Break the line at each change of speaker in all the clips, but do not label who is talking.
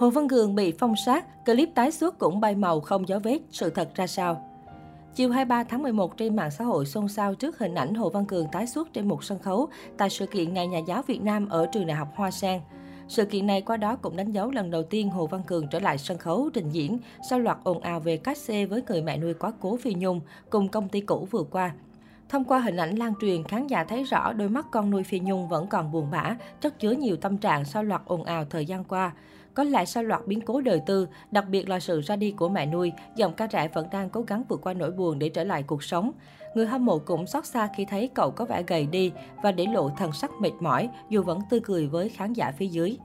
Hồ Văn Cường bị phong sát, clip tái xuất cũng bay màu không dấu vết, sự thật ra sao? Chiều 23 tháng 11 trên mạng xã hội xôn xao trước hình ảnh Hồ Văn Cường tái xuất trên một sân khấu tại sự kiện Ngày Nhà giáo Việt Nam ở trường Đại học Hoa Sen. Sự kiện này qua đó cũng đánh dấu lần đầu tiên Hồ Văn Cường trở lại sân khấu trình diễn sau loạt ồn ào về cách xê với người mẹ nuôi quá cố Phi Nhung cùng công ty cũ vừa qua. Thông qua hình ảnh lan truyền, khán giả thấy rõ đôi mắt con nuôi Phi Nhung vẫn còn buồn bã, chất chứa nhiều tâm trạng sau loạt ồn ào thời gian qua. Có lẽ sau loạt biến cố đời tư, đặc biệt là sự ra đi của mẹ nuôi, dòng ca trẻ vẫn đang cố gắng vượt qua nỗi buồn để trở lại cuộc sống. Người hâm mộ cũng xót xa khi thấy cậu có vẻ gầy đi và để lộ thần sắc mệt mỏi dù vẫn tươi cười với khán giả phía dưới.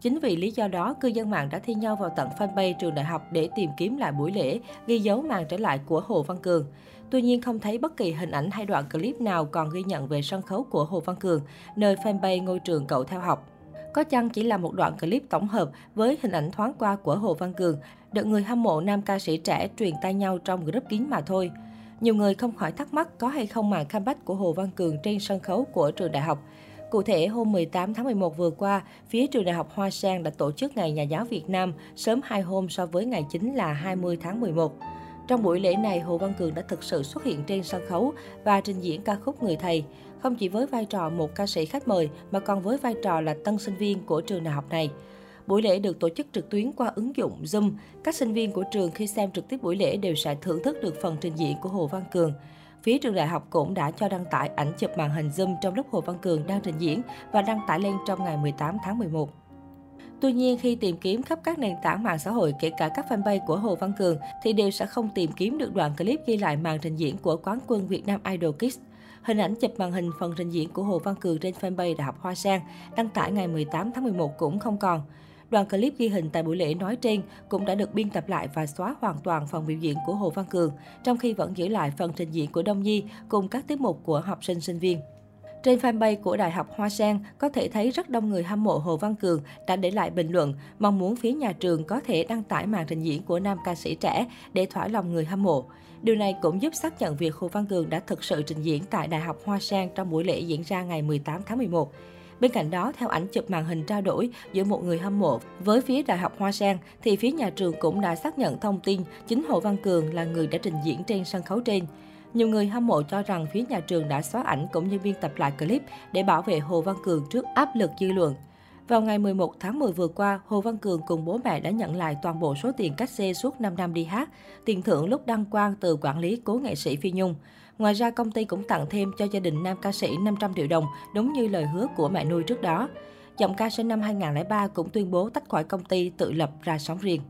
Chính vì lý do đó, cư dân mạng đã thi nhau vào tận fanpage trường đại học để tìm kiếm lại buổi lễ, ghi dấu màn trở lại của Hồ Văn Cường. Tuy nhiên không thấy bất kỳ hình ảnh hay đoạn clip nào còn ghi nhận về sân khấu của Hồ Văn Cường, nơi fanpage ngôi trường cậu theo học. Có chăng chỉ là một đoạn clip tổng hợp với hình ảnh thoáng qua của Hồ Văn Cường, được người hâm mộ nam ca sĩ trẻ truyền tay nhau trong group kín mà thôi. Nhiều người không khỏi thắc mắc có hay không màn comeback của Hồ Văn Cường trên sân khấu của trường đại học. Cụ thể, hôm 18 tháng 11 vừa qua, phía trường đại học Hoa sen đã tổ chức Ngày Nhà giáo Việt Nam sớm hai hôm so với ngày chính là 20 tháng 11. Trong buổi lễ này, Hồ Văn Cường đã thực sự xuất hiện trên sân khấu và trình diễn ca khúc Người Thầy, không chỉ với vai trò một ca sĩ khách mời mà còn với vai trò là tân sinh viên của trường đại học này. Buổi lễ được tổ chức trực tuyến qua ứng dụng Zoom. Các sinh viên của trường khi xem trực tiếp buổi lễ đều sẽ thưởng thức được phần trình diễn của Hồ Văn Cường. Phía trường đại học cũng đã cho đăng tải ảnh chụp màn hình Zoom trong lúc Hồ Văn Cường đang trình diễn và đăng tải lên trong ngày 18 tháng 11. Tuy nhiên, khi tìm kiếm khắp các nền tảng mạng xã hội, kể cả các fanpage của Hồ Văn Cường, thì đều sẽ không tìm kiếm được đoạn clip ghi lại màn trình diễn của quán quân Việt Nam Idol Kids. Hình ảnh chụp màn hình phần trình diễn của Hồ Văn Cường trên fanpage Đại học Hoa Sen đăng tải ngày 18 tháng 11 cũng không còn. Đoạn clip ghi hình tại buổi lễ nói trên cũng đã được biên tập lại và xóa hoàn toàn phần biểu diễn của Hồ Văn Cường, trong khi vẫn giữ lại phần trình diễn của Đông Nhi cùng các tiết mục của học sinh sinh viên. Trên fanpage của Đại học Hoa Sen, có thể thấy rất đông người hâm mộ Hồ Văn Cường đã để lại bình luận, mong muốn phía nhà trường có thể đăng tải màn trình diễn của nam ca sĩ trẻ để thỏa lòng người hâm mộ. Điều này cũng giúp xác nhận việc Hồ Văn Cường đã thực sự trình diễn tại Đại học Hoa Sen trong buổi lễ diễn ra ngày 18 tháng 11. Bên cạnh đó, theo ảnh chụp màn hình trao đổi giữa một người hâm mộ với phía Đại học Hoa Sen, thì phía nhà trường cũng đã xác nhận thông tin chính Hồ Văn Cường là người đã trình diễn trên sân khấu trên. Nhiều người hâm mộ cho rằng phía nhà trường đã xóa ảnh cũng như biên tập lại clip để bảo vệ Hồ Văn Cường trước áp lực dư luận. Vào ngày 11 tháng 10 vừa qua, Hồ Văn Cường cùng bố mẹ đã nhận lại toàn bộ số tiền cách xê suốt 5 năm đi hát, tiền thưởng lúc đăng quang từ quản lý cố nghệ sĩ Phi Nhung. Ngoài ra, công ty cũng tặng thêm cho gia đình nam ca sĩ 500 triệu đồng, đúng như lời hứa của mẹ nuôi trước đó. Giọng ca sinh năm 2003 cũng tuyên bố tách khỏi công ty tự lập ra sống riêng.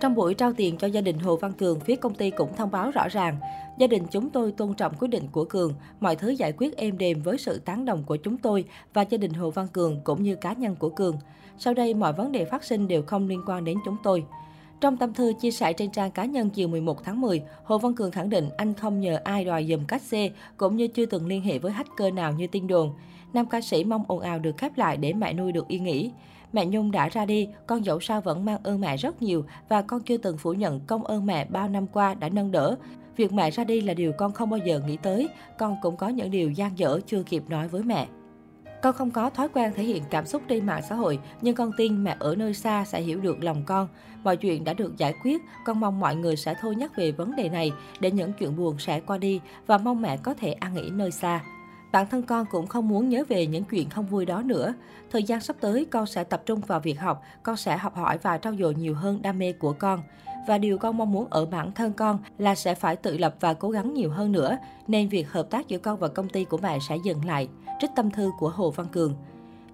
Trong buổi trao tiền cho gia đình Hồ Văn Cường, phía công ty cũng thông báo rõ ràng, gia đình chúng tôi tôn trọng quyết định của Cường, mọi thứ giải quyết êm đềm với sự tán đồng của chúng tôi và gia đình Hồ Văn Cường cũng như cá nhân của Cường. Sau đây, mọi vấn đề phát sinh đều không liên quan đến chúng tôi. Trong tâm thư chia sẻ trên trang cá nhân chiều 11 tháng 10, Hồ Văn Cường khẳng định anh không nhờ ai đòi dùm cách xe cũng như chưa từng liên hệ với hacker nào như tin đồn. Nam ca sĩ mong ồn ào được khép lại để mẹ nuôi được yên nghỉ. Mẹ Nhung đã ra đi, con dẫu sao vẫn mang ơn mẹ rất nhiều và con chưa từng phủ nhận công ơn mẹ bao năm qua đã nâng đỡ. Việc mẹ ra đi là điều con không bao giờ nghĩ tới, con cũng có những điều gian dở chưa kịp nói với mẹ. Con không có thói quen thể hiện cảm xúc trên mạng xã hội, nhưng con tin mẹ ở nơi xa sẽ hiểu được lòng con. Mọi chuyện đã được giải quyết, con mong mọi người sẽ thôi nhắc về vấn đề này để những chuyện buồn sẽ qua đi và mong mẹ có thể an nghỉ nơi xa. Bản thân con cũng không muốn nhớ về những chuyện không vui đó nữa. Thời gian sắp tới, con sẽ tập trung vào việc học, con sẽ học hỏi và trau dồi nhiều hơn đam mê của con. Và điều con mong muốn ở bản thân con là sẽ phải tự lập và cố gắng nhiều hơn nữa, nên việc hợp tác giữa con và công ty của mẹ sẽ dừng lại. Trích tâm thư của Hồ Văn Cường.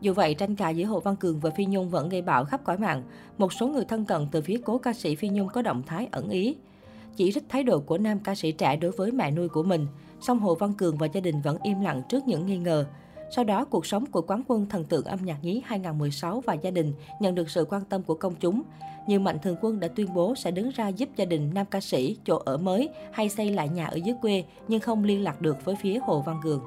Dù vậy, tranh cãi giữa Hồ Văn Cường và Phi Nhung vẫn gây bão khắp cõi mạng. Một số người thân cận từ phía cố ca sĩ Phi Nhung có động thái ẩn ý. Chỉ trích thái độ của nam ca sĩ trẻ đối với mẹ nuôi của mình song Hồ Văn Cường và gia đình vẫn im lặng trước những nghi ngờ. Sau đó, cuộc sống của quán quân thần tượng âm nhạc nhí 2016 và gia đình nhận được sự quan tâm của công chúng. Nhiều Mạnh Thường Quân đã tuyên bố sẽ đứng ra giúp gia đình nam ca sĩ chỗ ở mới hay xây lại nhà ở dưới quê, nhưng không liên lạc được với phía Hồ Văn Cường.